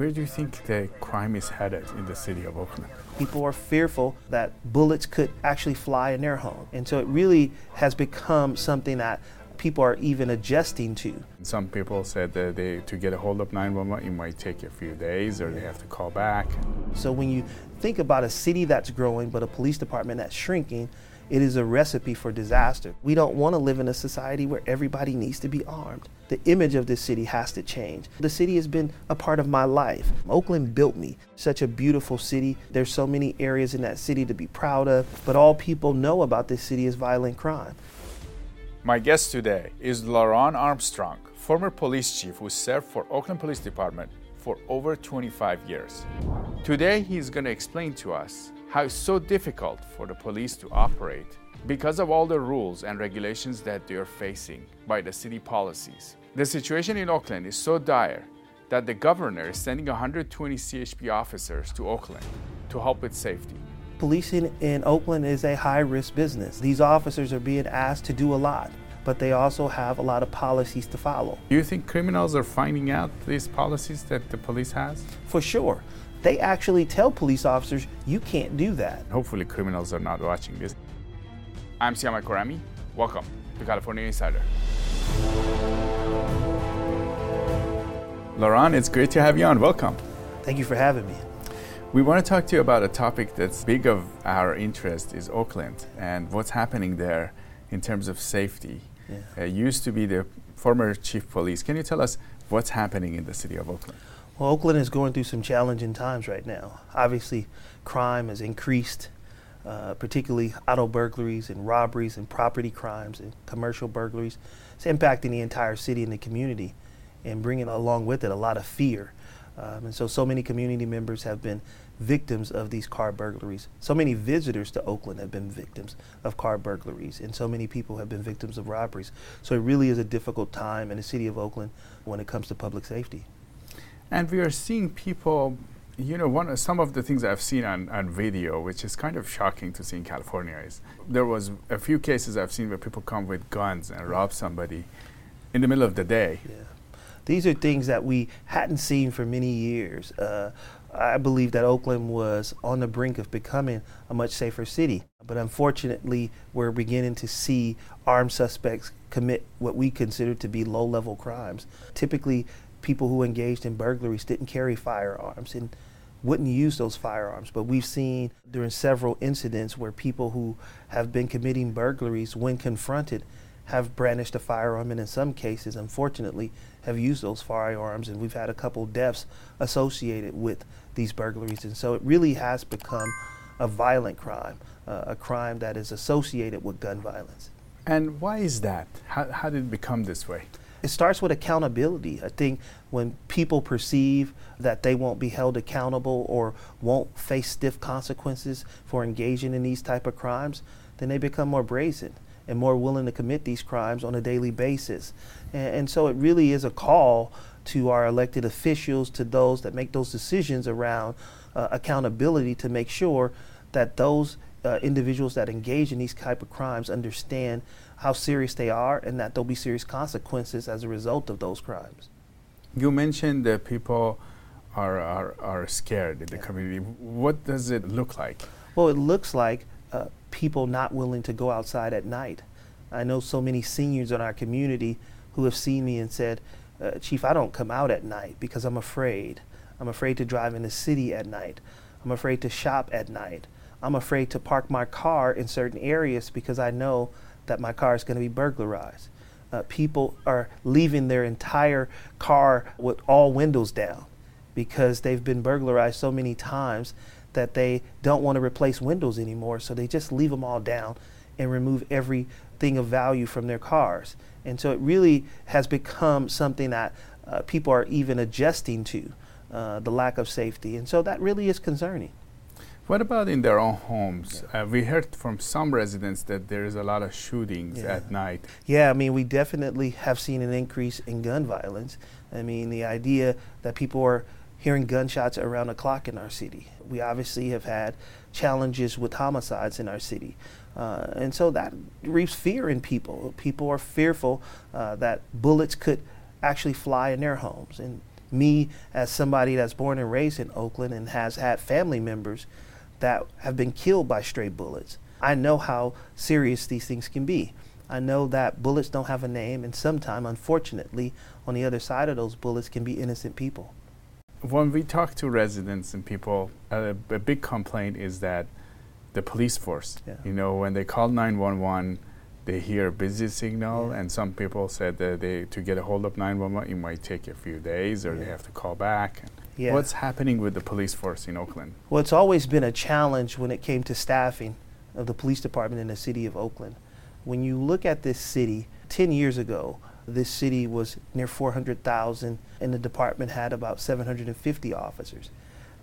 Where do you think the crime is headed in the city of Oakland? People are fearful that bullets could actually fly in their home. And so it really has become something that people are even adjusting to. Some people said that they, to get a hold of 911, it might take a few days or they have to call back. So when you think about a city that's growing but a police department that's shrinking, it is a recipe for disaster. We don't want to live in a society where everybody needs to be armed. The image of this city has to change. The city has been a part of my life. Oakland built me. Such a beautiful city. There's so many areas in that city to be proud of, but all people know about this city is violent crime. My guest today is LeRonne Armstrong, former police chief who served for Oakland Police Department for over 25 years. Today, he's going to explain to us how it's so difficult for the police to operate because of all the rules and regulations that they are facing by the city policies. The situation in Oakland is so dire that the governor is sending 120 CHP officers to Oakland to help with safety. Policing in Oakland is a high risk business. These officers are being asked to do a lot, but they also have a lot of policies to follow. Do you think criminals are finding out these policies that the police has? For sure they actually tell police officers, you can't do that. Hopefully, criminals are not watching this. I'm Siamak Khorrami. Welcome to California Insider. LeRonne, it's great to have you on. Welcome. Thank you for having me. We want to talk to you about a topic that's big of our interest is Oakland and what's happening there in terms of safety. Yeah. Uh, used to be the former chief police. Can you tell us what's happening in the city of Oakland? Well, Oakland is going through some challenging times right now. Obviously, crime has increased, uh, particularly auto burglaries and robberies and property crimes and commercial burglaries. It's impacting the entire city and the community and bringing along with it a lot of fear. Um, and so, so many community members have been victims of these car burglaries. So many visitors to Oakland have been victims of car burglaries, and so many people have been victims of robberies. So, it really is a difficult time in the city of Oakland when it comes to public safety. And we are seeing people, you know, one some of the things I've seen on, on video, which is kind of shocking to see in California, is there was a few cases I've seen where people come with guns and rob somebody in the middle of the day. Yeah. These are things that we hadn't seen for many years. Uh, I believe that Oakland was on the brink of becoming a much safer city. But unfortunately, we're beginning to see armed suspects commit what we consider to be low level crimes. Typically, people who engaged in burglaries didn't carry firearms and wouldn't use those firearms. But we've seen during several incidents where people who have been committing burglaries, when confronted, have brandished a firearm and in some cases, unfortunately, have used those firearms. And we've had a couple deaths associated with these burglaries. And so it really has become a violent crime, uh, a crime that is associated with gun violence. And why is that? How, how did it become this way? It starts with accountability. I think when people perceive that they won't be held accountable or won't face stiff consequences for engaging in these type of crimes, then they become more brazen and more willing to commit these crimes on a daily basis. And, and so it really is a call to our elected officials, to those that make those decisions around uh, accountability to make sure that those uh, individuals that engage in these type of crimes understand how serious they are and that there'll be serious consequences as a result of those crimes. You mentioned that people are, are, are scared in the yeah. community. What does it look like? Well, it looks like uh, people not willing to go outside at night. I know so many seniors in our community who have seen me and said, uh, Chief, I don't come out at night because I'm afraid. I'm afraid to drive in the city at night. I'm afraid to shop at night. I'm afraid to park my car in certain areas because I know that my car is going to be burglarized. Uh, people are leaving their entire car with all windows down because they've been burglarized so many times that they don't want to replace windows anymore. So they just leave them all down and remove everything of value from their cars. And so it really has become something that uh, people are even adjusting to uh, the lack of safety. And so that really is concerning. What about in their own homes? Yeah. Uh, we heard from some residents that there is a lot of shootings yeah. at night. Yeah, I mean, we definitely have seen an increase in gun violence. I mean, the idea that people are hearing gunshots around the clock in our city. We obviously have had challenges with homicides in our city. Uh, and so that reaps fear in people. People are fearful uh, that bullets could actually fly in their homes. And Me, as somebody that's born and raised in Oakland and has had family members that have been killed by stray bullets, I know how serious these things can be. I know that bullets don't have a name, and sometimes, unfortunately, on the other side of those bullets can be innocent people. When we talk to residents and people, uh, a big complaint is that the police force, yeah. you know, when they call 911, they hear a busy signal, yeah. and some people said that they to get a hold of 911, it might take a few days, or yeah. they have to call back. Yeah. What's happening with the police force in Oakland? Well, it's always been a challenge when it came to staffing of the police department in the city of Oakland. When you look at this city, 10 years ago, this city was near 400,000 and the department had about 750 officers.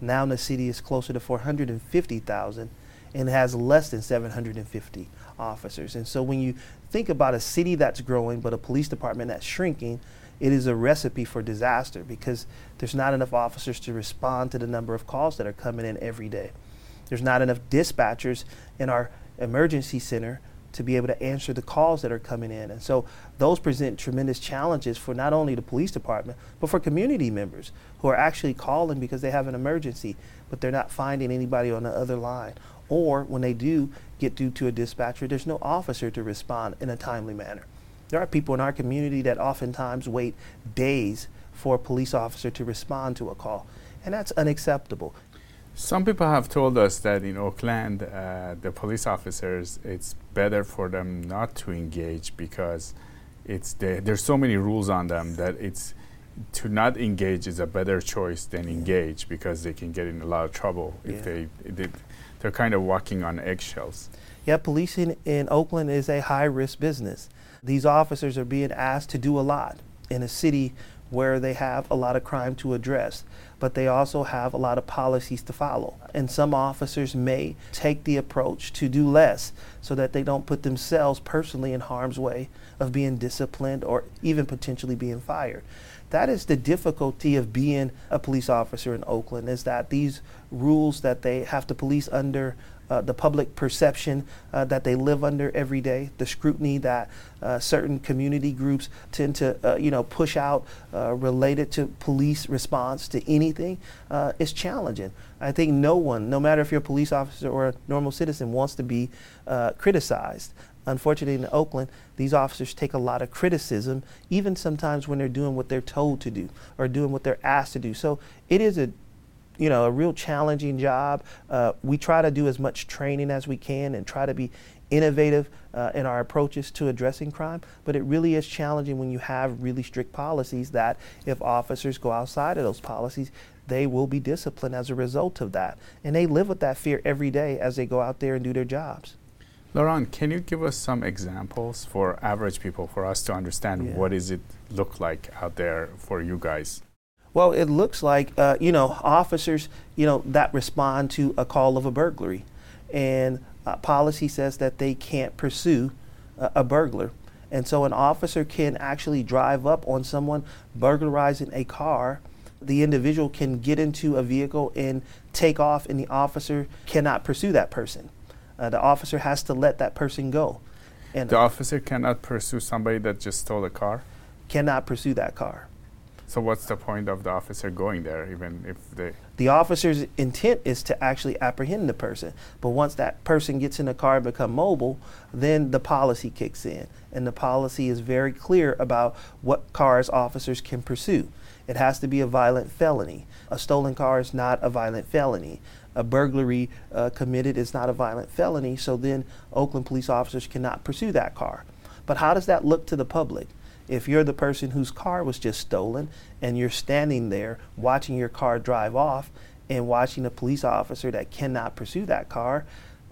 Now the city is closer to 450,000 and has less than 750 officers. And so when you think about a city that's growing but a police department that's shrinking, it is a recipe for disaster because there's not enough officers to respond to the number of calls that are coming in every day. There's not enough dispatchers in our emergency center to be able to answer the calls that are coming in. And so those present tremendous challenges for not only the police department, but for community members who are actually calling because they have an emergency, but they're not finding anybody on the other line. Or when they do get due to a dispatcher, there's no officer to respond in a timely manner. There are people in our community that oftentimes wait days for a police officer to respond to a call, and that's unacceptable. Some people have told us that in Oakland, uh, the police officers, it's better for them not to engage because it's the, there's so many rules on them that it's to not engage is a better choice than yeah. engage because they can get in a lot of trouble yeah. if they, they they're kind of walking on eggshells. Yeah, policing in Oakland is a high risk business. These officers are being asked to do a lot in a city where they have a lot of crime to address, but they also have a lot of policies to follow. And some officers may take the approach to do less so that they don't put themselves personally in harm's way of being disciplined or even potentially being fired. That is the difficulty of being a police officer in Oakland is that these rules that they have to police under uh, the public perception uh, that they live under every day, the scrutiny that uh, certain community groups tend to, uh, you know, push out uh, related to police response to anything uh, is challenging. I think no one, no matter if you're a police officer or a normal citizen, wants to be criticized. Unfortunately, in Oakland, these officers take a lot of criticism, even sometimes when they're doing what they're told to do or doing what they're asked to do. So it is a you know, a real challenging job. Uh, we try to do as much training as we can and try to be innovative uh, in our approaches to addressing crime, but it really is challenging when you have really strict policies that if officers go outside of those policies, they will be disciplined as a result of that. And they live with that fear every day as they go out there and do their jobs. LeRonne, can you give us some examples for average people for us to understand yeah. what does it look like out there for you guys? Well, it looks like, uh, you know, officers, you know, that respond to a call of a burglary. And uh, policy says that they can't pursue uh, a burglar. And so an officer can actually drive up on someone burglarizing a car. The individual can get into a vehicle and take off, and the officer cannot pursue that person. Uh, the officer has to let that person go. And the officer cannot pursue somebody that just stole a car? Cannot pursue that car. So what's the point of the officer going there, even if they? The officer's intent is to actually apprehend the person, but once that person gets in the car and become mobile, then the policy kicks in, and the policy is very clear about what cars officers can pursue. It has to be a violent felony. A stolen car is not a violent felony. A burglary uh, committed is not a violent felony, so then Oakland police officers cannot pursue that car. But how does that look to the public? If you're the person whose car was just stolen and you're standing there watching your car drive off and watching a police officer that cannot pursue that car,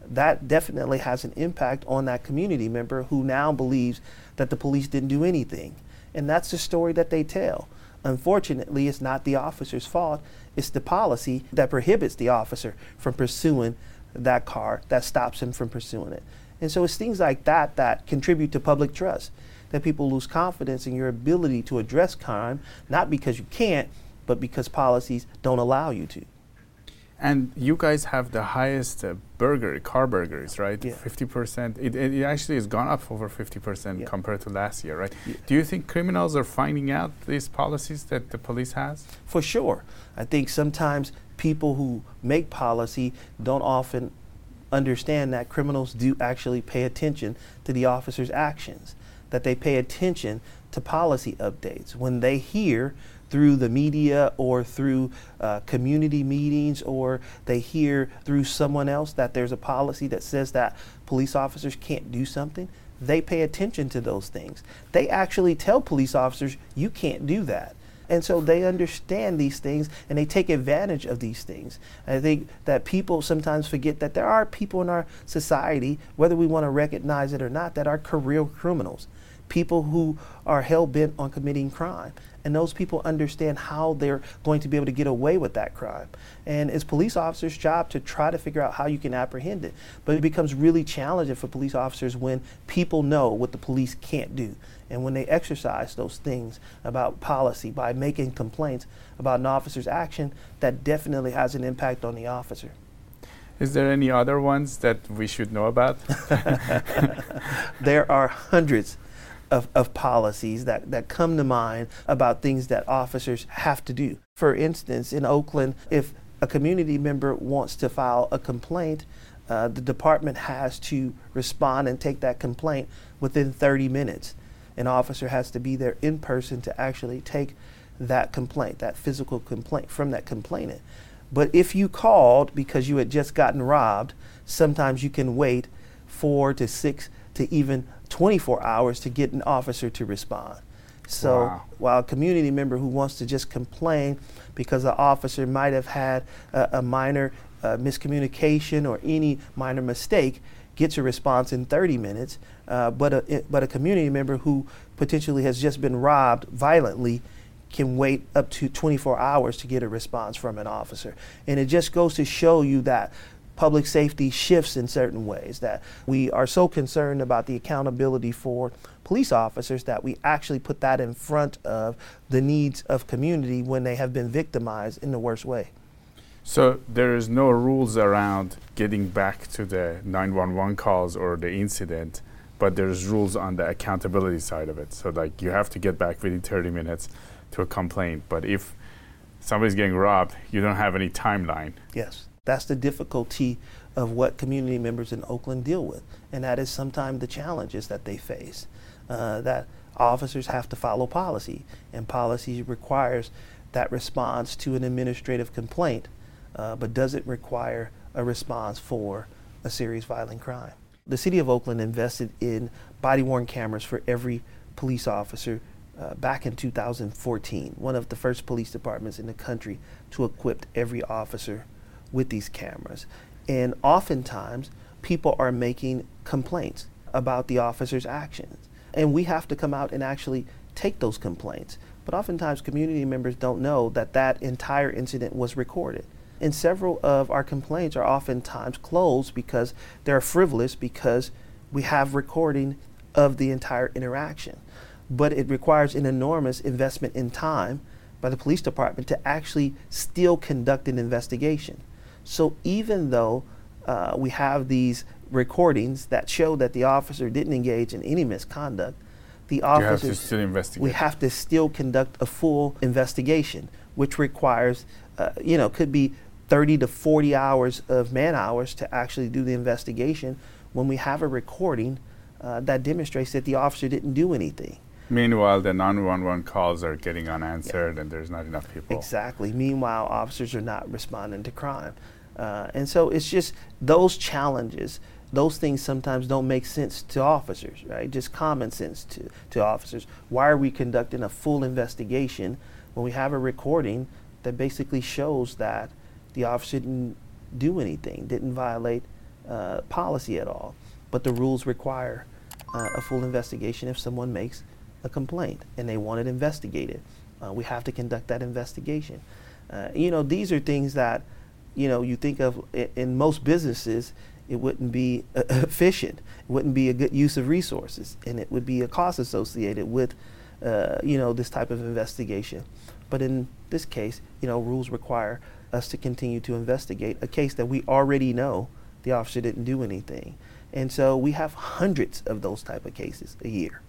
that definitely has an impact on that community member who now believes that the police didn't do anything. And that's the story that they tell. Unfortunately, it's not the officer's fault, it's the policy that prohibits the officer from pursuing that car, that stops him from pursuing it. And so it's things like that that contribute to public trust that people lose confidence in your ability to address crime, not because you can't, but because policies don't allow you to. And you guys have the highest uh, burger, car burglaries, right? Yeah. 50%. It, it actually has gone up over 50% Yeah. compared to last year, right? Yeah. Do you think criminals are finding out these policies that the police has? For sure. I think sometimes people who make policy don't often understand that criminals do actually pay attention to the officer's actions, that they pay attention to policy updates. When they hear through the media or through uh, community meetings or they hear through someone else that there's a policy that says that police officers can't do something, they pay attention to those things. They actually tell police officers, you can't do that. And so they understand these things and they take advantage of these things. I think that people sometimes forget that there are people in our society, whether we want to recognize it or not, that are career criminals, people who are hell bent on committing crime. And those people understand how they're going to be able to get away with that crime. And it's police officers' job to try to figure out how you can apprehend it. But it becomes really challenging for police officers when people know what the police can't do. And when they exercise those things about policy by making complaints about an officer's action, that definitely has an impact on the officer. Is there any other ones that we should know about? there are hundreds of, of policies that, that come to mind about things that officers have to do. For instance, in Oakland, if a community member wants to file a complaint, uh, the department has to respond and take that complaint within 30 minutes. An officer has to be there in person to actually take that complaint, that physical complaint from that complainant. But if you called because you had just gotten robbed, sometimes you can wait four to six to even 24 hours to get an officer to respond. So Wow. while a community member who wants to just complain because the officer might have had a, a minor uh, miscommunication or any minor mistake gets a response in 30 minutes, uh, but a but a community member who potentially has just been robbed violently can wait up to 24 hours to get a response from an officer. And it just goes to show you that public safety shifts in certain ways, that we are so concerned about the accountability for police officers that we actually put that in front of the needs of community when they have been victimized in the worst way. So there is no rules around getting back to the 911 calls or the incident, but there's rules on the accountability side of it. So like you have to get back within 30 minutes to a complaint. But if somebody's getting robbed, you don't have any timeline. Yes, that's the difficulty of what community members in Oakland deal with, and that is sometimes the challenges that they face. Uh, that officers have to follow policy, and policy requires that response to an administrative complaint, uh, but doesn't require a response for a serious violent crime. The city of Oakland invested in body worn cameras for every police officer uh, back in 2014, one of the first police departments in the country to equip every officer with these cameras. And oftentimes, people are making complaints about the officer's actions. And we have to come out and actually take those complaints. But oftentimes, community members don't know that that entire incident was recorded. And several of our complaints are oftentimes closed because they're frivolous because we have recording of the entire interaction. But it requires an enormous investment in time by the police department to actually still conduct an investigation. So even though uh, we have these recordings that show that the officer didn't engage in any misconduct, the have officers still investigate. we have to still conduct a full investigation, which requires, uh, you know, could be 30 to 40 hours of man hours to actually do the investigation when we have a recording uh, that demonstrates that the officer didn't do anything. Meanwhile, the 911 calls are getting unanswered and there's not enough people. Exactly. Meanwhile, officers are not responding to crime. Uh, and so it's just those challenges, those things sometimes don't make sense to officers, right? Just common sense to, to officers. Why are we conducting a full investigation when we have a recording that basically shows that the officer didn't do anything, didn't violate uh, policy at all? But the rules require uh, a full investigation if someone makes a complaint and they want it investigated. Uh, we have to conduct that investigation. Uh, you know, these are things that, you know, you think of in most businesses, it wouldn't be efficient. It wouldn't be a good use of resources, and it would be a cost associated with, uh, you know, this type of investigation. But in this case, you know, rules require us to continue to investigate a case that we already know the officer didn't do anything. And so we have hundreds of those type of cases a year.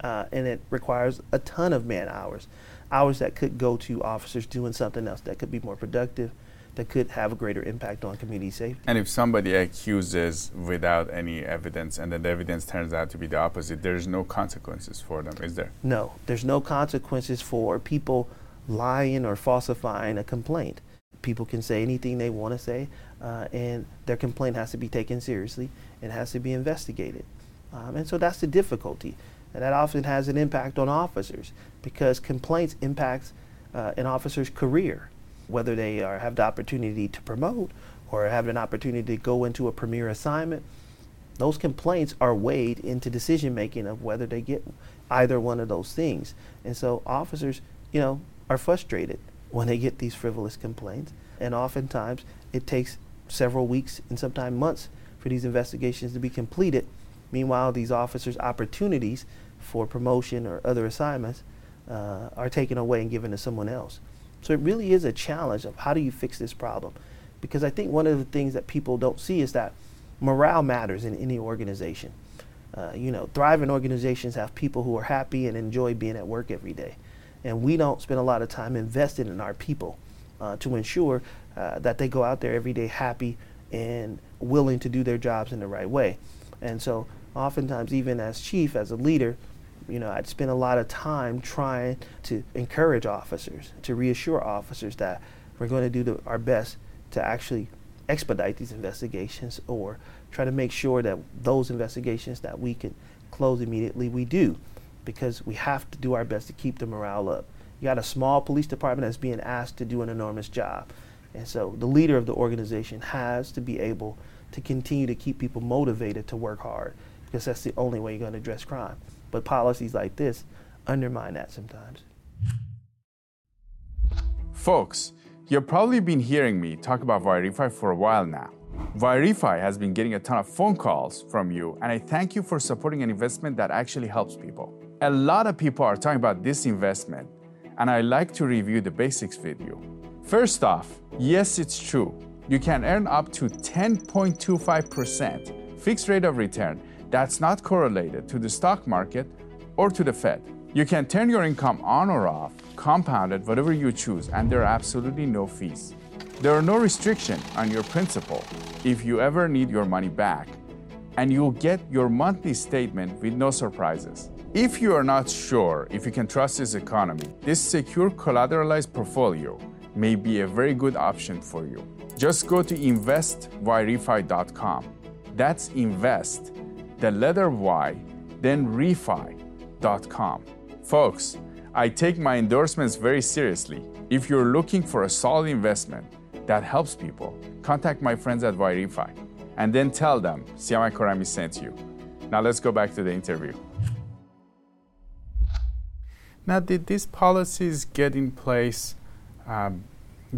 Uh, and it requires a ton of man hours, hours that could go to officers doing something else that could be more productive, that could have a greater impact on community safety. And if somebody accuses without any evidence and then the evidence turns out to be the opposite, there's no consequences for them, is there? No, there's no consequences for people lying or falsifying a complaint. People can say anything they want to say, uh, and their complaint has to be taken seriously and has to be investigated. Um, and so that's the difficulty. And that often has an impact on officers because complaints impacts uh, an officer's career, whether they are, have the opportunity to promote or have an opportunity to go into a premier assignment. Those complaints are weighed into decision making of whether they get either one of those things. And so officers, you know, are frustrated when they get these frivolous complaints. And oftentimes it takes several weeks and sometimes months for these investigations to be completed. Meanwhile, these officers' opportunities for promotion or other assignments uh, are taken away and given to someone else. So it really is a challenge of how do you fix this problem? Because I think one of the things that people don't see is that morale matters in any organization. Uh, you know, thriving organizations have people who are happy and enjoy being at work every day. And we don't spend a lot of time invested in our people uh, to ensure uh, that they go out there every day happy and willing to do their jobs in the right way. And so, oftentimes, even as chief, as a leader, you know, I'd spend a lot of time trying to encourage officers, to reassure officers that we're going to do the, our best to actually expedite these investigations or try to make sure that those investigations that we can close immediately, we do, because we have to do our best to keep the morale up. You got a small police department that's being asked to do an enormous job. And so the leader of the organization has to be able to continue to keep people motivated to work hard because that's the only way you're going to address crime. But policies like this undermine that sometimes. Folks, you've probably been hearing me talk about Yrefy for a while now. Yrefy has been getting a ton of phone calls from you, and I thank you for supporting an investment that actually helps people. A lot of people are talking about this investment, and I like to review the basics with you. First off, yes, it's true. You can earn up to 10.25% fixed rate of return that's not correlated to the stock market or to the Fed. You can turn your income on or off, compounded, whatever you choose, and there are absolutely no fees. There are no restrictions on your principal if you ever need your money back, and you'll get your monthly statement with no surprises. If you are not sure if you can trust this economy, this secure collateralized portfolio may be a very good option for you. Just go to investyrefy.com. That's invest, the letter Y, then refi.com. Folks, I take my endorsements very seriously. If you're looking for a solid investment that helps people, contact my friends at Yrefy and then tell them Siamak Khorrami sent you. Now let's go back to the interview. Now, did these policies get in place um,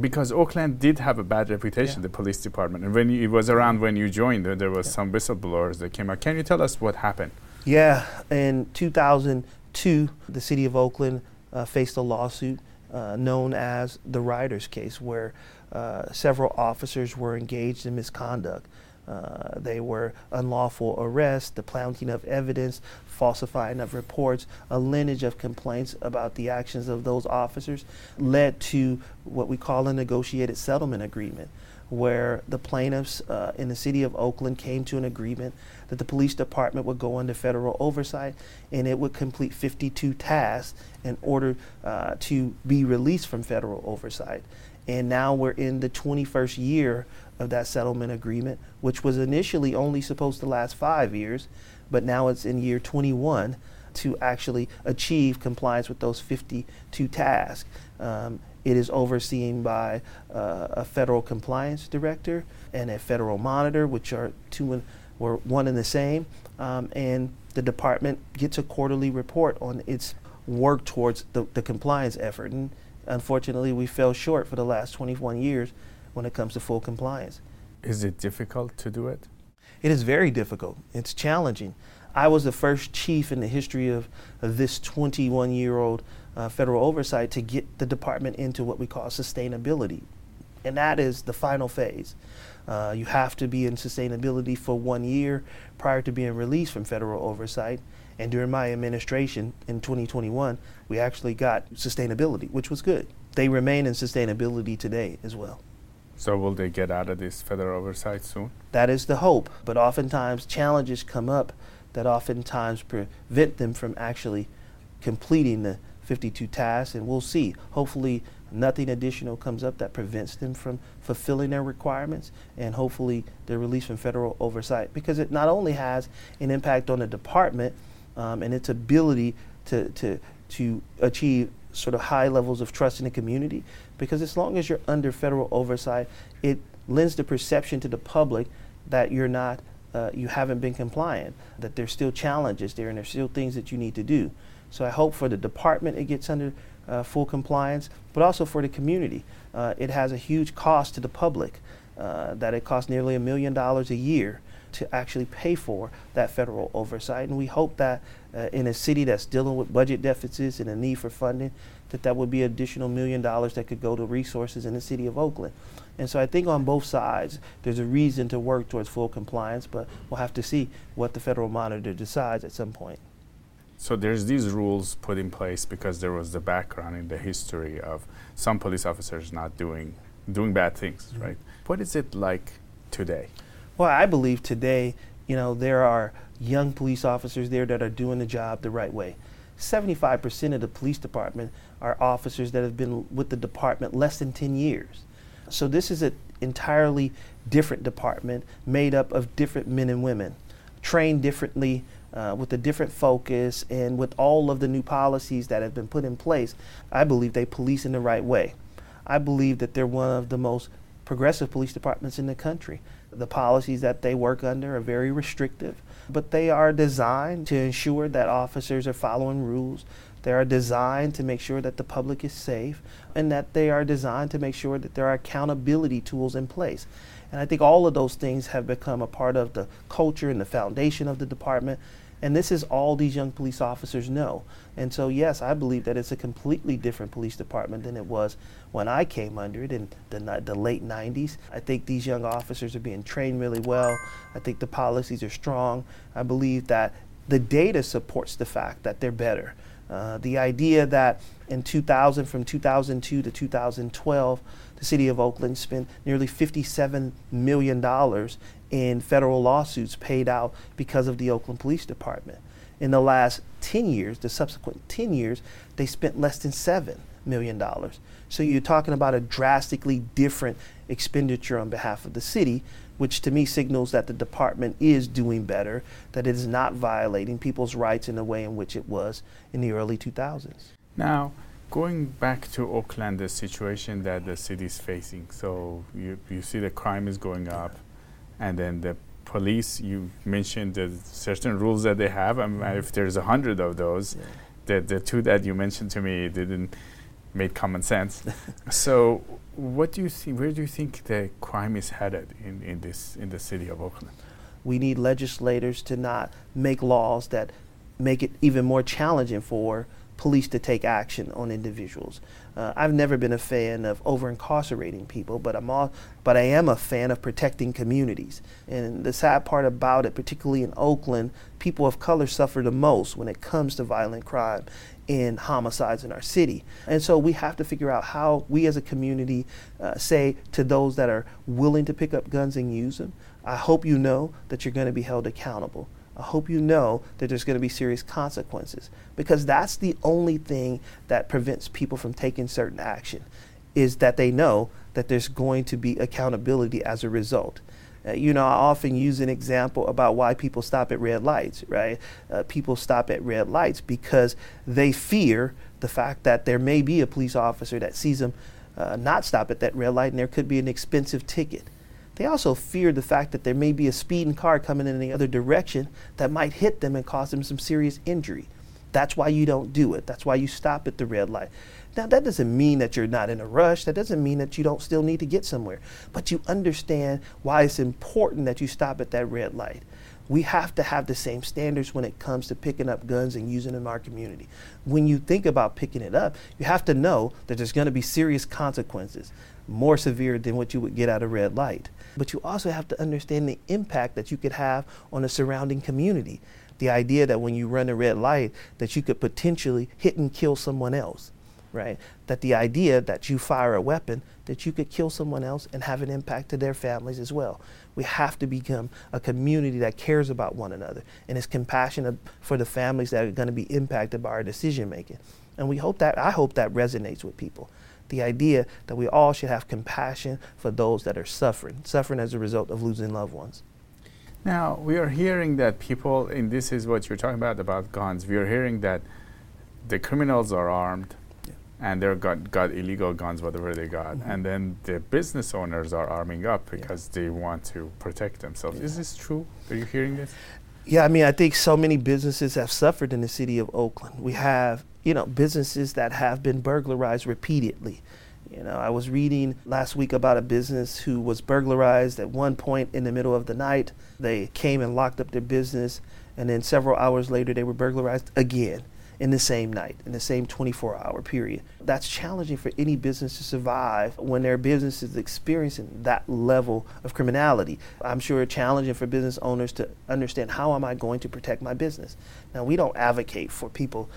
because Oakland did have a bad reputation, yeah. the police department, and when you, it was around when you joined, there, there was yeah. some whistleblowers that came out. Can you tell us what happened? Yeah, in 2002, the city of Oakland uh, faced a lawsuit uh, known as the Riders case, where uh, several officers were engaged in misconduct. Uh, they were unlawful arrest, the planting of evidence, falsifying of reports, a lineage of complaints about the actions of those officers led to what we call a negotiated settlement agreement, where the plaintiffs uh, in the city of Oakland came to an agreement that the police department would go under federal oversight and it would complete 52 tasks in order uh, to be released from federal oversight. And now we're in the 21st year of that settlement agreement, which was initially only supposed to last five years, but now it's in year 21 to actually achieve compliance with those 52 tasks. Um, it is overseen by uh, a federal compliance director and a federal monitor, which are two and were one and the same. Um, and the department gets a quarterly report on its work towards the, the compliance effort. And unfortunately, we fell short for the last 21 years when it comes to full compliance. Is it difficult to do it? It is very difficult. It's challenging. I was the first chief in the history of, of this 21 year old uh, federal oversight to get the department into what we call sustainability And that is the final phase. Uh, you have to be in sustainability for one year prior to being released from federal oversight. And during my administration in 2021, we actually got sustainability, which was good. They remain in sustainability today as well. So, will they get out of this federal oversight soon? That is the hope. But oftentimes, challenges come up that oftentimes prevent them from actually completing the 52 tasks. And we'll see. Hopefully, nothing additional comes up that prevents them from fulfilling their requirements. And hopefully, they're released from federal oversight because it not only has an impact on the department um, and its ability to, to, to achieve sort of high levels of trust in the community because as long as you're under federal oversight, it lends the perception to the public that you're not, uh, you haven't been compliant, that there's still challenges there and there's still things that you need to do. So I hope for the department it gets under uh, full compliance, but also for the community. Uh, it has a huge cost to the public, uh, that it costs nearly a million dollars a year to actually pay for that federal oversight. And we hope that uh, in a city that's dealing with budget deficits and a need for funding, that that would be additional million dollars that could go to resources in the city of Oakland. And so I think on both sides, there's a reason to work towards full compliance, but we'll have to see what the federal monitor decides at some point. So there's these rules put in place because there was the background in the history of some police officers not doing doing bad things, mm-hmm. right? What is it like today? Well, I believe today, you know, there are young police officers there that are doing the job the right way. 75% of the police department are officers that have been with the department less than 10 years. So this is an entirely different department made up of different men and women, trained differently, uh, with a different focus, and with all of the new policies that have been put in place. I believe they police in the right way. I believe that they're one of the most progressive police departments in the country. The policies that they work under are very restrictive, but they are designed to ensure that officers are following rules. They are designed to make sure that the public is safe, and that they are designed to make sure that there are accountability tools in place. And I think all of those things have become a part of the culture and the foundation of the department. And this is all these young police officers know. And so, yes, I believe that it's a completely different police department than it was when I came under it in the, the late 90s. I think these young officers are being trained really well. I think the policies are strong. I believe that the data supports the fact that they're better. Uh, the idea that in 2000, from 2002 to 2012, the city of Oakland spent nearly $57 million in federal lawsuits paid out because of the Oakland Police Department. In the last 10 years, the subsequent 10 years, they spent less than $7 million. So you're talking about a drastically different expenditure on behalf of the city, which to me signals that the department is doing better, that it is not violating people's rights in the way in which it was in the early 2000s. Now, going back to Oakland, the situation that the city is facing. So you, you see the crime is going up and then the police you mentioned the certain rules that they have mm-hmm. if there's a hundred of those yeah. the, the two that you mentioned to me didn't make common sense so what do you see where do you think the crime is headed in, in this in the city of oakland we need legislators to not make laws that make it even more challenging for police to take action on individuals. Uh, I've never been a fan of over incarcerating people, but I'm all, but I am a fan of protecting communities. And the sad part about it, particularly in Oakland, people of color suffer the most when it comes to violent crime and homicides in our city. And so we have to figure out how we as a community uh, say to those that are willing to pick up guns and use them, I hope you know that you're going to be held accountable. I hope you know that there's going to be serious consequences because that's the only thing that prevents people from taking certain action is that they know that there's going to be accountability as a result. Uh, you know, I often use an example about why people stop at red lights, right? Uh, people stop at red lights because they fear the fact that there may be a police officer that sees them uh, not stop at that red light and there could be an expensive ticket. They also fear the fact that there may be a speeding car coming in the other direction that might hit them and cause them some serious injury. That's why you don't do it. That's why you stop at the red light. Now, that doesn't mean that you're not in a rush. That doesn't mean that you don't still need to get somewhere. But you understand why it's important that you stop at that red light. We have to have the same standards when it comes to picking up guns and using them in our community. When you think about picking it up, you have to know that there's going to be serious consequences more severe than what you would get at a red light. But you also have to understand the impact that you could have on the surrounding community. The idea that when you run a red light, that you could potentially hit and kill someone else, right? That the idea that you fire a weapon, that you could kill someone else and have an impact to their families as well. We have to become a community that cares about one another and is compassionate for the families that are going to be impacted by our decision making. And we hope that, I hope that resonates with people. The idea that we all should have compassion for those that are suffering, suffering as a result of losing loved ones. Now, we are hearing that people, and this is what you're talking about, about guns, we are hearing that the criminals are armed yeah. and they've got, got illegal guns, whatever they got. Mm-hmm. And then the business owners are arming up because yeah. they want to protect themselves. Yeah. Is this true? Are you hearing this? Yeah, I mean, I think so many businesses have suffered in the city of Oakland. We have, you know, businesses that have been burglarized repeatedly. You know, I was reading last week about a business who was burglarized at one point in the middle of the night. They came and locked up their business, and then several hours later, they were burglarized again in the same night, in the same 24 hour period. That's challenging for any business to survive when their business is experiencing that level of criminality. I'm sure it's challenging for business owners to understand how am I going to protect my business. Now, we don't advocate for people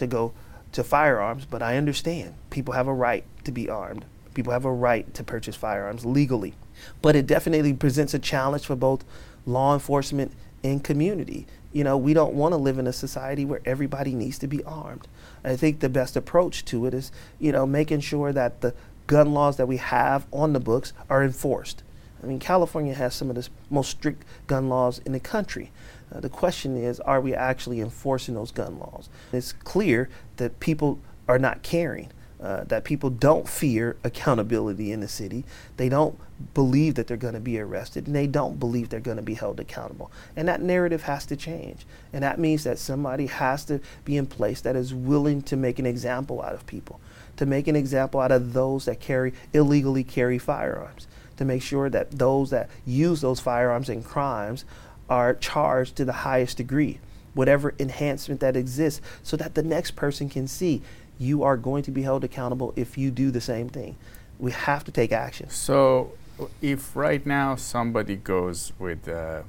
to go to firearms, but I understand people have a right to be armed. People have a right to purchase firearms legally. But it definitely presents a challenge for both law enforcement and community you know, we don't want to live in a society where everybody needs to be armed. I think the best approach to it is, you know, making sure that the gun laws that we have on the books are enforced. I mean, California has some of the most strict gun laws in the country. Uh, the question is, are we actually enforcing those gun laws? It's clear that people are not caring. Uh, that people don't fear accountability in the city. They don't believe that they're going to be arrested and they don't believe they're going to be held accountable. And that narrative has to change. And that means that somebody has to be in place that is willing to make an example out of people, to make an example out of those that carry illegally carry firearms, to make sure that those that use those firearms in crimes are charged to the highest degree whatever enhancement that exists so that the next person can see you are going to be held accountable if you do the same thing. We have to take action. So, if right now somebody goes with, uh,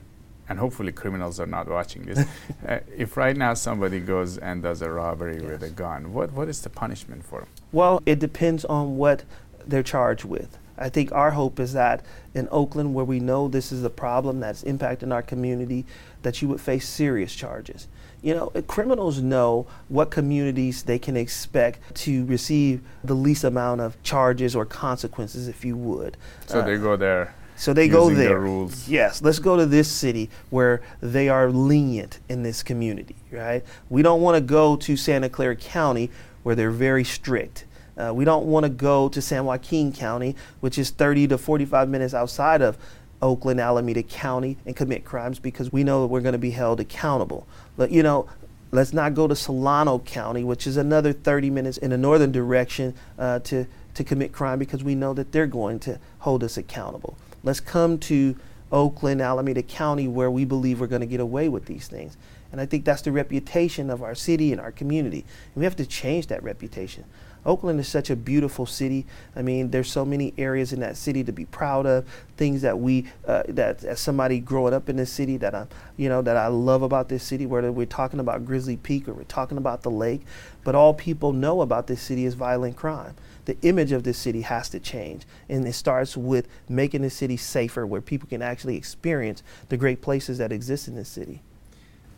and hopefully criminals are not watching this, uh, if right now somebody goes and does a robbery yes. with a gun, what, what is the punishment for them? Well, it depends on what they're charged with. I think our hope is that in Oakland, where we know this is a problem that's impacting our community, that you would face serious charges. You know, criminals know what communities they can expect to receive the least amount of charges or consequences, if you would. So uh, they go there. So they go there. rules. Yes, let's go to this city where they are lenient in this community, right? We don't want to go to Santa Clara County where they're very strict. Uh, we don't want to go to San Joaquin County, which is 30 to 45 minutes outside of Oakland, Alameda County, and commit crimes because we know that we're going to be held accountable. But, you know, let's not go to Solano County, which is another 30 minutes in the northern direction uh, to, to commit crime because we know that they're going to hold us accountable. Let's come to Oakland, Alameda County, where we believe we're going to get away with these things. And I think that's the reputation of our city and our community. And we have to change that reputation. Oakland is such a beautiful city. I mean, there's so many areas in that city to be proud of. Things that we, uh, that as somebody growing up in this city, that I, you know, that I love about this city. Whether we're talking about Grizzly Peak or we're talking about the lake, but all people know about this city is violent crime. The image of this city has to change, and it starts with making the city safer, where people can actually experience the great places that exist in this city.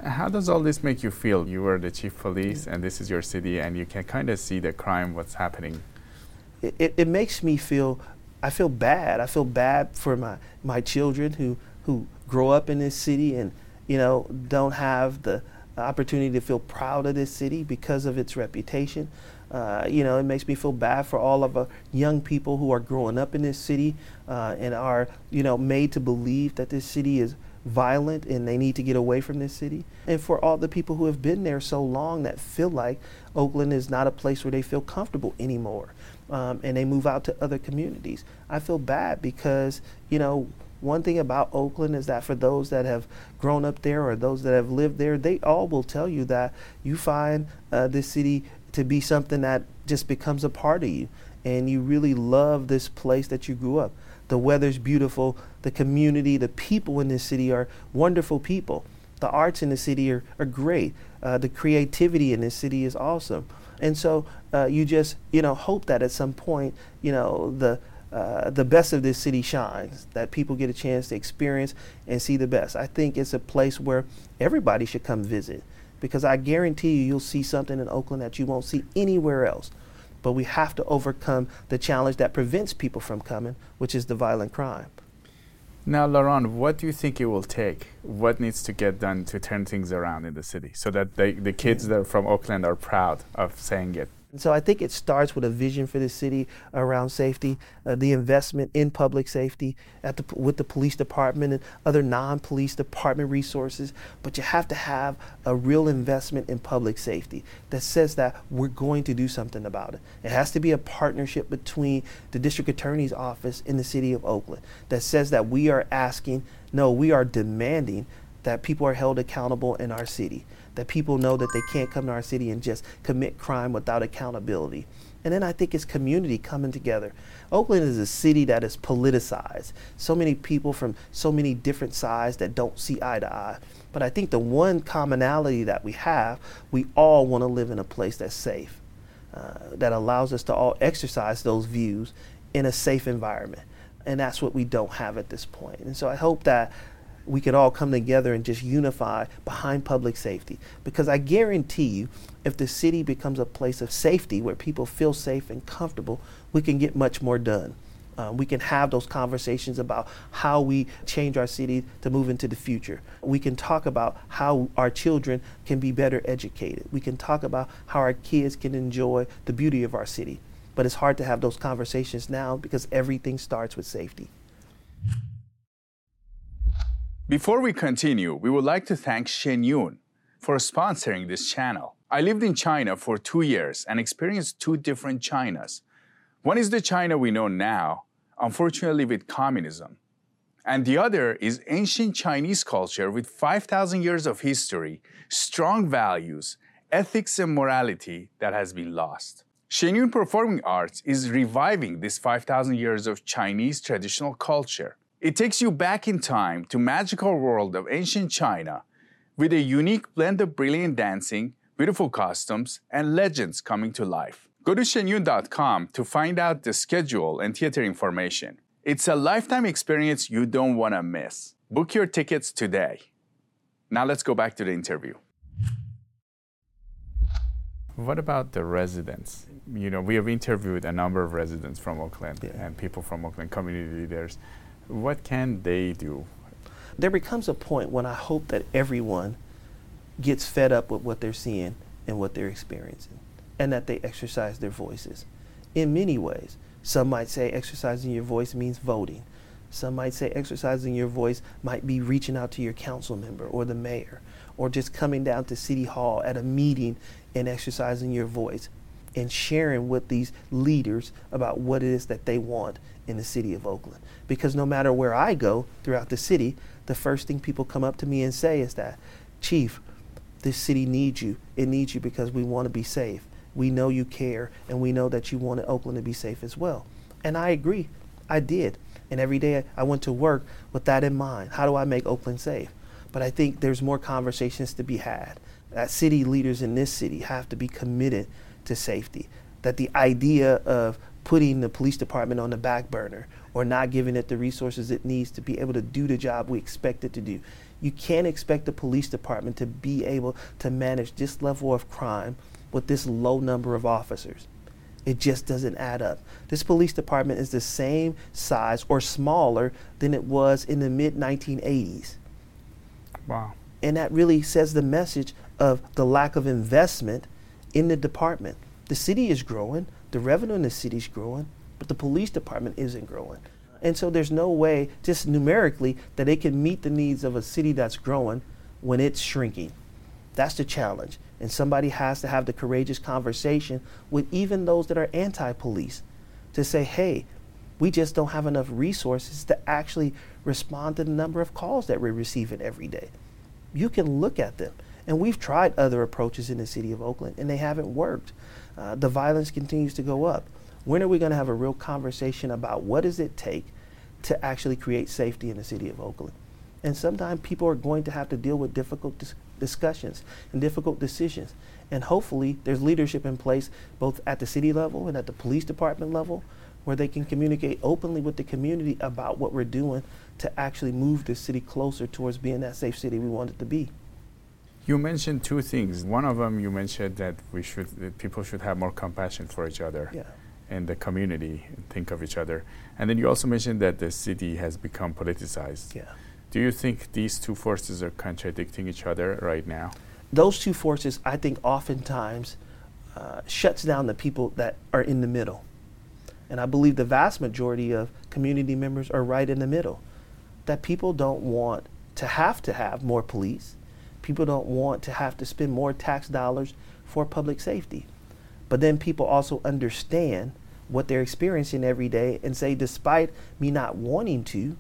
How does all this make you feel? You were the chief police, and this is your city, and you can kind of see the crime, what's happening. It, it, it, makes me feel, I feel bad. I feel bad for my, my children who, who grow up in this city and, you know, don't have the opportunity to feel proud of this city because of its reputation. Uh, you know, it makes me feel bad for all of the young people who are growing up in this city uh, and are, you know, made to believe that this city is violent and they need to get away from this city. And for all the people who have been there so long that feel like Oakland is not a place where they feel comfortable anymore um, and they move out to other communities. I feel bad because, you know, one thing about Oakland is that for those that have grown up there or those that have lived there, they all will tell you that you find uh, this city to be something that just becomes a part of you. and you really love this place that you grew up. The weather's beautiful, the community, the people in this city are wonderful people. The arts in the city are, are great. Uh, the creativity in this city is awesome. And so uh, you just, you know, hope that at some point, you know, the uh, the best of this city shines, that people get a chance to experience and see the best. I think it's a place where everybody should come visit because I guarantee you, you'll see something in Oakland that you won't see anywhere else. But we have to overcome the challenge that prevents people from coming, which is the violent crime. Now, LeRonne, what do you think it will take? What needs to get done to turn things around in the city so that they, the kids that are from Oakland are proud of saying it? And so I think it starts with a vision for the city around safety, uh, the investment in public safety at the, with the police department and other non-police department resources. But you have to have a real investment in public safety that says that we're going to do something about it. It has to be a partnership between the district attorney's office in the city of Oakland that says that we are asking, no, we are demanding that people are held accountable in our city that people know that they can't come to our city and just commit crime without accountability. And then I think it's community coming together. Oakland is a city that is politicized. So many people from so many different sides that don't see eye to eye. But I think the one commonality that we have, we all want to live in a place that's safe, uh, that allows us to all exercise those views in a safe environment. And that's what we don't have at this point. And so I hope that we could all come together and just unify behind public safety. Because I guarantee you, if the city becomes a place of safety where people feel safe and comfortable, we can get much more done. Uh, we can have those conversations about how we change our city to move into the future. We can talk about how our children can be better educated. We can talk about how our kids can enjoy the beauty of our city. But it's hard to have those conversations now because everything starts with safety. Before we continue, we would like to thank Shen Yun for sponsoring this channel. I lived in China for two years and experienced two different Chinas. One is the China we know now, unfortunately with communism. And the other is ancient Chinese culture with 5,000 years of history, strong values, ethics, and morality that has been lost. Shen Yun Performing Arts is reviving this 5,000 years of Chinese traditional culture. It takes you back in time to magical world of ancient China with a unique blend of brilliant dancing, beautiful costumes, and legends coming to life. Go to shenyun.com to find out the schedule and theater information. It's a lifetime experience you don't want to miss. Book your tickets today. Now let's go back to the interview. What about the residents? You know, we have interviewed a number of residents from Oakland yeah. and people from Oakland community leaders. What can they do? There becomes a point when I hope that everyone gets fed up with what they're seeing and what they're experiencing, and that they exercise their voices in many ways. Some might say exercising your voice means voting. Some might say exercising your voice might be reaching out to your council member or the mayor, or just coming down to City Hall at a meeting and exercising your voice and sharing with these leaders about what it is that they want in the city of Oakland. Because no matter where I go throughout the city, the first thing people come up to me and say is that, Chief, this city needs you. It needs you because we want to be safe. We know you care, and we know that you wanted Oakland to be safe as well. And I agree. I did. And every day I went to work with that in mind. How do I make Oakland safe? But I think there's more conversations to be had. That city leaders in this city have to be committed to safety. That the idea of putting the police department on the back burner or not giving it the resources it needs to be able to do the job we expect it to do. You can't expect the police department to be able to manage this level of crime with this low number of officers. It just doesn't add up. This police department is the same size or smaller than it was in the mid 1980s. Wow. And that really says the message of the lack of investment in the department. The city is growing, the revenue in the city is growing, but the police department isn't growing. And so there's no way, just numerically, that it can meet the needs of a city that's growing when it's shrinking. That's the challenge. And somebody has to have the courageous conversation with even those that are anti police to say, hey, we just don't have enough resources to actually respond to the number of calls that we're receiving every day. You can look at them. And we've tried other approaches in the city of Oakland, and they haven't worked. Uh, the violence continues to go up. When are we going to have a real conversation about what does it take to actually create safety in the city of Oakland? And sometimes people are going to have to deal with difficult dis- discussions and difficult decisions. And hopefully, there's leadership in place both at the city level and at the police department level where they can communicate openly with the community about what we're doing to actually move the city closer towards being that safe city we want it to be. You mentioned two things. One of them, you mentioned that we should, that people should have more compassion for each other Yeah. and the community and think of each other. And then you also mentioned that the city has become politicized. Yeah. Do you think these two forces are contradicting each other right now? Those two forces, I think, oftentimes uh, shuts down the people that are in the middle. And I believe the vast majority of community members are right in the middle. That people don't want to have to have more police. People don't want to have to spend more tax dollars for public safety. But then people also understand what they're experiencing every day and say, despite me not wanting to,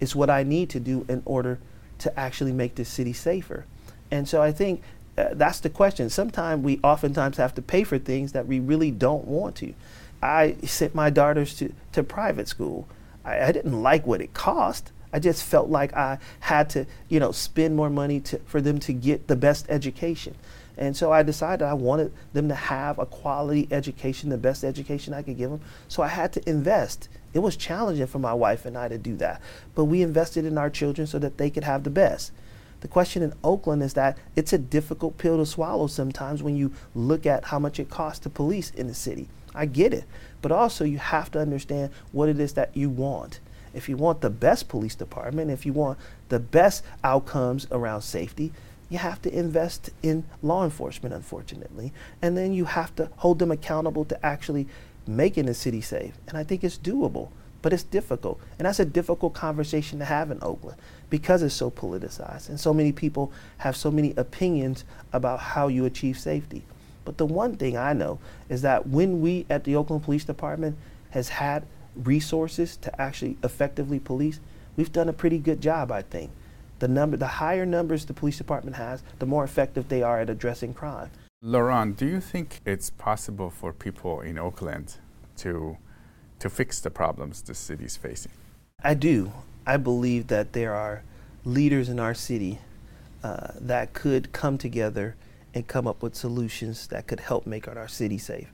it's what I need to do in order to actually make this city safer. And so I think uh, that's the question. Sometimes we oftentimes have to pay for things that we really don't want to. I sent my daughters to, to private school. I, I didn't like what it cost. I just felt like I had to, you know, spend more money to, for them to get the best education. And so I decided I wanted them to have a quality education, the best education I could give them. So I had to invest. It was challenging for my wife and I to do that. But we invested in our children so that they could have the best. The question in Oakland is that it's a difficult pill to swallow sometimes when you look at how much it costs to police in the city. I get it. But also, you have to understand what it is that you want. If you want the best police department, if you want the best outcomes around safety, you have to invest in law enforcement, unfortunately. And then you have to hold them accountable to actually making the city safe. And I think it's doable, but it's difficult. And that's a difficult conversation to have in Oakland because it's so politicized and so many people have so many opinions about how you achieve safety. But the one thing I know is that when we at the Oakland Police Department has had resources to actually effectively police, we've done a pretty good job, I think. The number the higher numbers the police department has, the more effective they are at addressing crime. LeRonne, do you think it's possible for people in Oakland to to fix the problems the city is facing? I do. I believe that there are leaders in our city uh, that could come together and come up with solutions that could help make our city safe.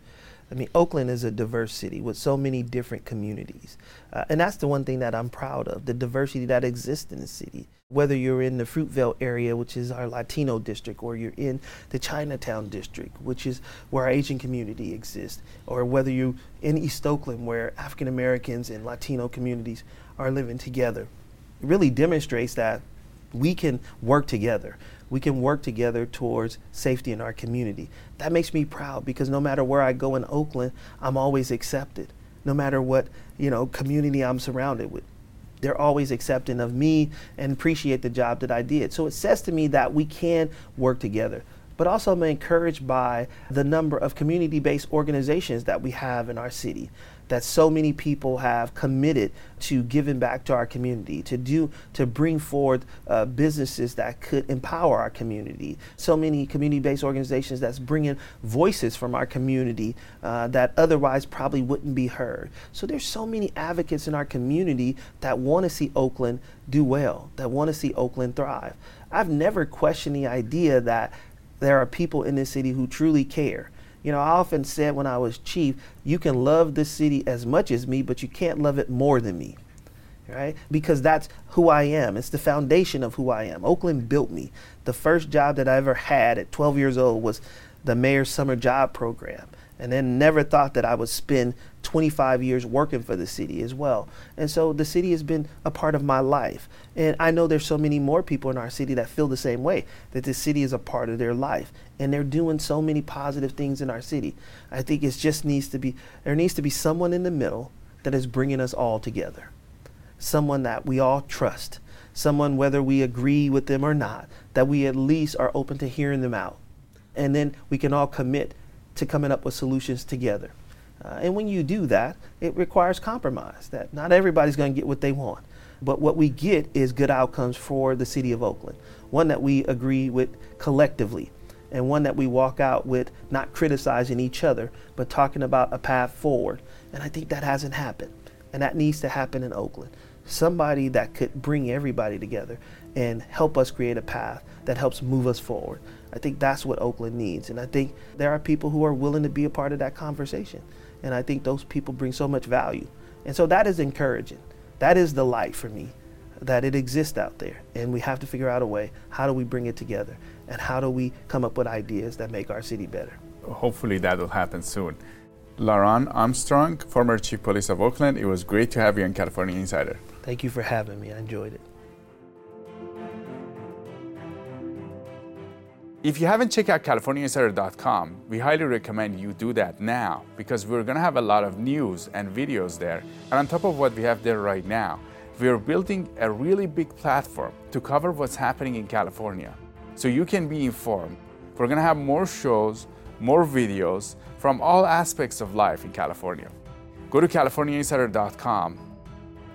I mean, Oakland is a diverse city with so many different communities. Uh, and that's the one thing that I'm proud of the diversity that exists in the city. Whether you're in the Fruitvale area, which is our Latino district, or you're in the Chinatown district, which is where our Asian community exists, or whether you're in East Oakland, where African Americans and Latino communities are living together. It really demonstrates that we can work together. We can work together towards safety in our community. That makes me proud because no matter where I go in Oakland, I'm always accepted. No matter what, you know, community I'm surrounded with. They're always accepting of me and appreciate the job that I did. So it says to me that we can work together. But also I'm encouraged by the number of community-based organizations that we have in our city that so many people have committed to giving back to our community, to do, to bring forward uh, businesses that could empower our community. So many community-based organizations that's bringing voices from our community uh, that otherwise probably wouldn't be heard. So there's so many advocates in our community that want to see Oakland do well, that want to see Oakland thrive. I've never questioned the idea that there are people in this city who truly care you know, I often said when I was chief, you can love this city as much as me, but you can't love it more than me. Right? Because that's who I am. It's the foundation of who I am. Oakland built me. The first job that I ever had at 12 years old was the mayor's summer job program and then never thought that I would spend 25 years working for the city as well. And so the city has been a part of my life. And I know there's so many more people in our city that feel the same way, that the city is a part of their life. And they're doing so many positive things in our city. I think it just needs to be, there needs to be someone in the middle that is bringing us all together. Someone that we all trust. Someone, whether we agree with them or not, that we at least are open to hearing them out. And then we can all commit to coming up with solutions together. Uh, and when you do that, it requires compromise, that not everybody's going to get what they want. But what we get is good outcomes for the city of Oakland, one that we agree with collectively, and one that we walk out with not criticizing each other, but talking about a path forward And I think that hasn't happened. And that needs to happen in Oakland. Somebody that could bring everybody together and help us create a path that helps move us forward. I think that's what Oakland needs. And I think there are people who are willing to be a part of that conversation. And I think those people bring so much value. And so that is encouraging. That is the light for me, that it exists out there. And we have to figure out a way how do we bring it together? And how do we come up with ideas that make our city better? Hopefully that will happen soon. LeRonne Armstrong, former Chief Police of Oakland, it was great to have you on California Insider. Thank you for having me. I enjoyed it. If you haven't checked out CaliforniaInsider.com, we highly recommend you do that now because we're going to have a lot of news and videos there. And on top of what we have there right now, we are building a really big platform to cover what's happening in California so you can be informed. We're going to have more shows, more videos from all aspects of life in California. Go to CaliforniaInsider.com